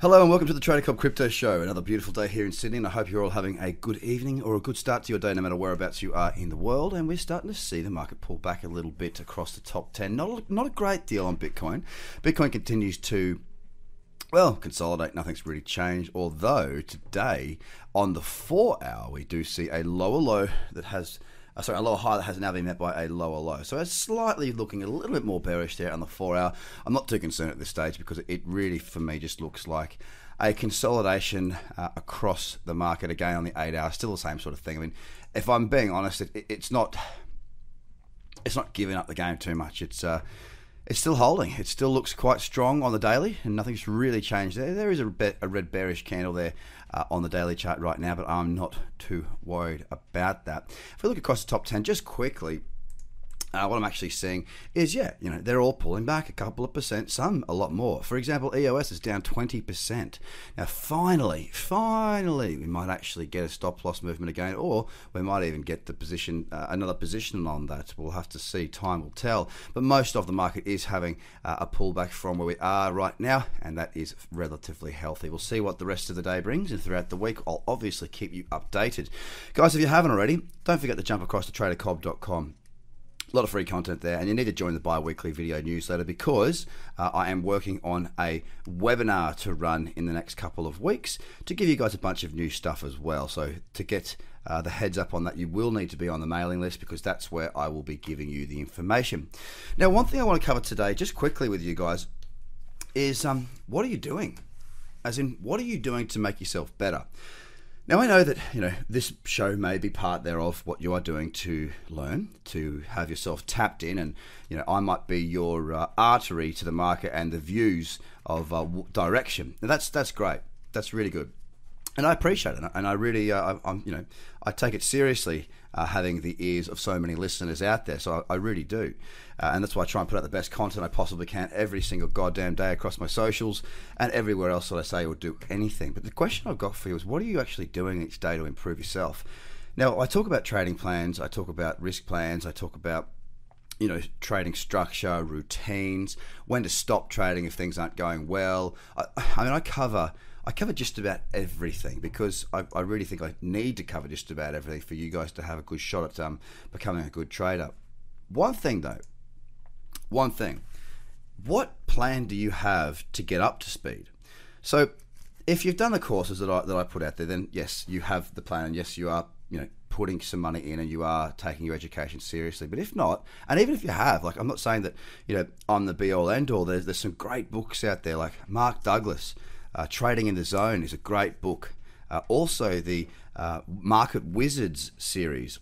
Hello and welcome to the Trader Cobb Crypto Show. Another beautiful day here in Sydney, and I hope you're all having a good evening or a good start to your day, no matter whereabouts you are in the world. And we're starting to see the market pull back a little bit across the top 10. Not not a great deal on Bitcoin. Bitcoin continues to well, consolidate, nothing's really changed. Although today, on the four hour, we do see a lower low that has, uh, sorry, a lower high that has now been met by a lower low. So it's slightly looking a little bit more bearish there on the four hour. I'm not too concerned at this stage because it really, for me, just looks like a consolidation uh, across the market again on the eight hour. Still the same sort of thing. I mean, if I'm being honest, it, it's not, it's not giving up the game too much. It's, uh, it's still holding. It still looks quite strong on the daily, and nothing's really changed there. There is a, be- a red bearish candle there uh, on the daily chart right now, but I'm not too worried about that. If we look across the top 10 just quickly, uh, what I'm actually seeing is, yeah, you know, they're all pulling back a couple of percent, some a lot more. For example, EOS is down 20%. Now, finally, finally, we might actually get a stop loss movement again, or we might even get the position, uh, another position on that. We'll have to see. Time will tell. But most of the market is having uh, a pullback from where we are right now, and that is relatively healthy. We'll see what the rest of the day brings, and throughout the week, I'll obviously keep you updated. Guys, if you haven't already, don't forget to jump across to tradercobb.com a lot of free content there, and you need to join the bi weekly video newsletter because uh, I am working on a webinar to run in the next couple of weeks to give you guys a bunch of new stuff as well. So, to get uh, the heads up on that, you will need to be on the mailing list because that's where I will be giving you the information. Now, one thing I want to cover today, just quickly with you guys, is um, what are you doing? As in, what are you doing to make yourself better? Now I know that you know this show may be part thereof what you are doing to learn, to have yourself tapped in, and you know I might be your uh, artery to the market and the views of uh, direction. Now that's that's great. That's really good, and I appreciate it. And I really, uh, I, am you know, I take it seriously uh, having the ears of so many listeners out there. So I, I really do. Uh, and that's why I try and put out the best content I possibly can every single goddamn day across my socials and everywhere else that I say or do anything. But the question I've got for you is what are you actually doing each day to improve yourself? Now, I talk about trading plans, I talk about risk plans, I talk about you know, trading structure, routines, when to stop trading if things aren't going well. I, I mean, I cover I cover just about everything because I, I, really think I need to cover just about everything for you guys to have a good shot at um, becoming a good trader. One thing though, one thing, what plan do you have to get up to speed? So, if you've done the courses that I that I put out there, then yes, you have the plan, and yes, you are you know putting some money in and you are taking your education seriously. But if not, and even if you have, like I'm not saying that you know I'm the be all end all. There's there's some great books out there like Mark Douglas uh, Trading in the Zone is a great book. Uh, also, the uh, Market Wizards series.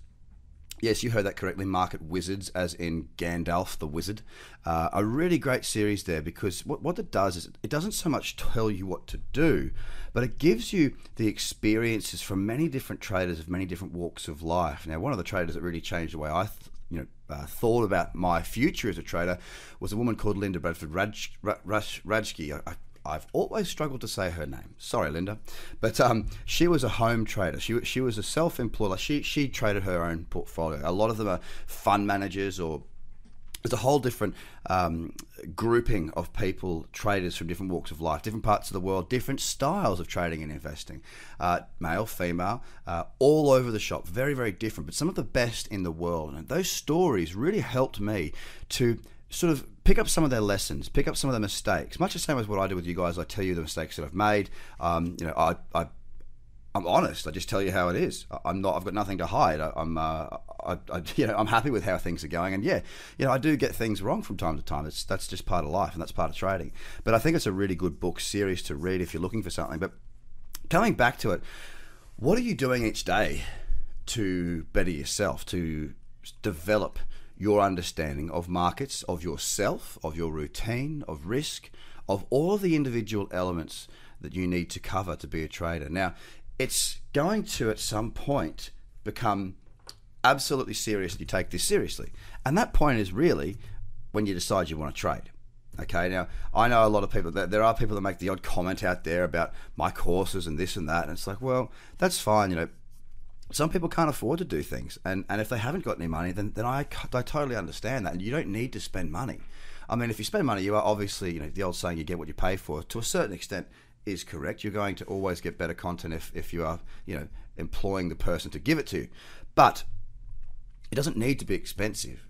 Yes, you heard that correctly. Market Wizards, as in Gandalf the Wizard. Uh, a really great series there because what, what it does is it doesn't so much tell you what to do, but it gives you the experiences from many different traders of many different walks of life. Now, one of the traders that really changed the way I th- you know, uh, thought about my future as a trader was a woman called Linda Bradford Raj, Raj, Rajki. I, I I've always struggled to say her name. Sorry, Linda, but um, she was a home trader. She she was a self-employed. She she traded her own portfolio. A lot of them are fund managers or there's a whole different um, grouping of people, traders from different walks of life, different parts of the world, different styles of trading and investing, uh, male, female, uh, all over the shop, very, very different, but some of the best in the world. And those stories really helped me to sort of pick up some of their lessons, pick up some of their mistakes. Much the same as what I do with you guys. I tell you the mistakes that I've made. Um, you know, I, I I'm honest. I just tell you how it is. I'm not. I've got nothing to hide. I, I'm. Uh, I, I, you know, I'm happy with how things are going. And yeah, you know, I do get things wrong from time to time. It's that's just part of life, and that's part of trading. But I think it's a really good book series to read if you're looking for something. But coming back to it, what are you doing each day to better yourself, to develop your understanding of markets, of yourself, of your routine, of risk, of all of the individual elements that you need to cover to be a trader? Now, it's going to at some point become absolutely serious that you take this seriously. And that point is really when you decide you want to trade. Okay, now I know a lot of people that there are people that make the odd comment out there about my courses and this and that, and it's like, well, that's fine, you know. Some people can't afford to do things, and, and if they haven't got any money, then, then I, I totally understand that, and you don't need to spend money. I mean, if you spend money, you are obviously, you know, the old saying, you get what you pay for, to a certain extent is correct. You're going to always get better content if, if you are, you know, employing the person to give it to you. But it doesn't need to be expensive.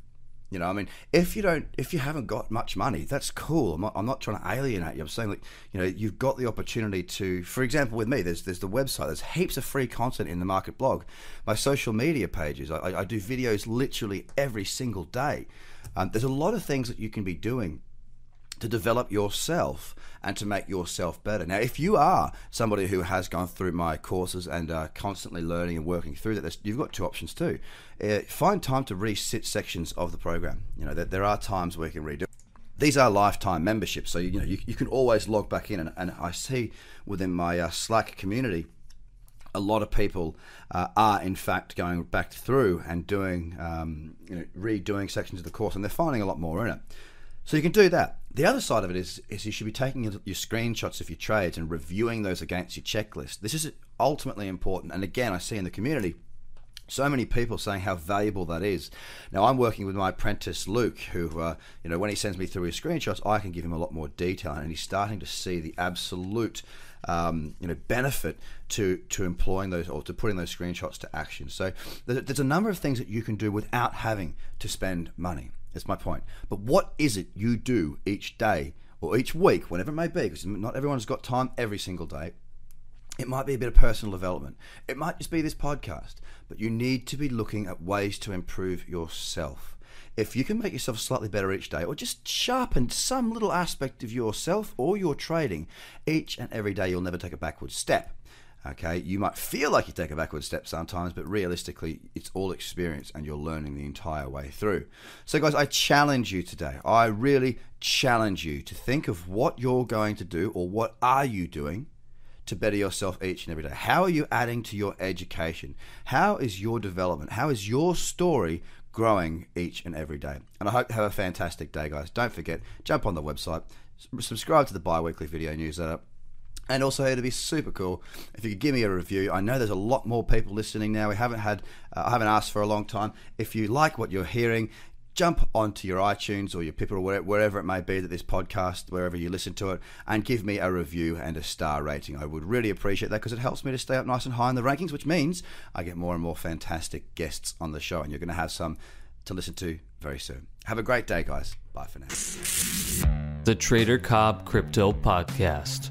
You know, I mean, if you don't, if you haven't got much money, that's cool. I'm not, I'm not trying to alienate you. I'm saying, like, you know, you've got the opportunity to, for example, with me, there's there's the website. There's heaps of free content in the market blog. My social media pages. I, I do videos literally every single day. Um, there's a lot of things that you can be doing to develop yourself and to make yourself better. Now, if you are somebody who has gone through my courses and are constantly learning and working through that, you've got two options too. Uh, find time to resit sections of the program. You know, that there are times where you can redo. These are lifetime memberships, so you know you, you can always log back in. And, and I see within my uh, Slack community, a lot of people uh, are in fact going back through and doing, um, you know, redoing sections of the course, and they're finding a lot more in it. So you can do that. The other side of it is, is you should be taking your, screenshots of your trades and reviewing those against your checklist. This is ultimately important. And again, I see in the community so many people saying how valuable that is. Now I'm working with my apprentice Luke, who uh, you know when he sends me through his screenshots, I can give him a lot more detail, and he's starting to see the absolute um, you know benefit to to employing those or to putting those screenshots to action. So there's a number of things that you can do without having to spend money. That's my point. But what is it you do each day or each week, whenever it may be, because not everyone's got time every single day. It might be a bit of personal development. It might just be this podcast, but you need to be looking at ways to improve yourself. If you can make yourself slightly better each day, or just sharpen some little aspect of yourself or your trading each and every day, you'll never take a backward step. Okay, you might feel like you take a backward step sometimes, but realistically, it's all experience and you're learning the entire way through. So, guys, I challenge you today. I really challenge you to think of what you're going to do or what are you doing to better yourself each and every day. How are you adding to your education? How is your development? How is your story growing each and every day? And I hope you have a fantastic day, guys. Don't forget, jump on the website, subscribe to the bi weekly video newsletter and also, it'd be super cool if you could give me a review. I know there's a lot more people listening now. We haven't had, uh, I haven't asked for a long time. If you like what you're hearing, jump onto your iTunes or your Pippa or wherever it may be that this podcast, wherever you listen to it, and give me a review and a star rating. I would really appreciate that because it helps me to stay up nice and high in the rankings, which means I get more and more fantastic guests on the show, and you're going to have some to listen to very soon. Have a great day, guys. Bye for now. The Trader Cobb Crypto Podcast.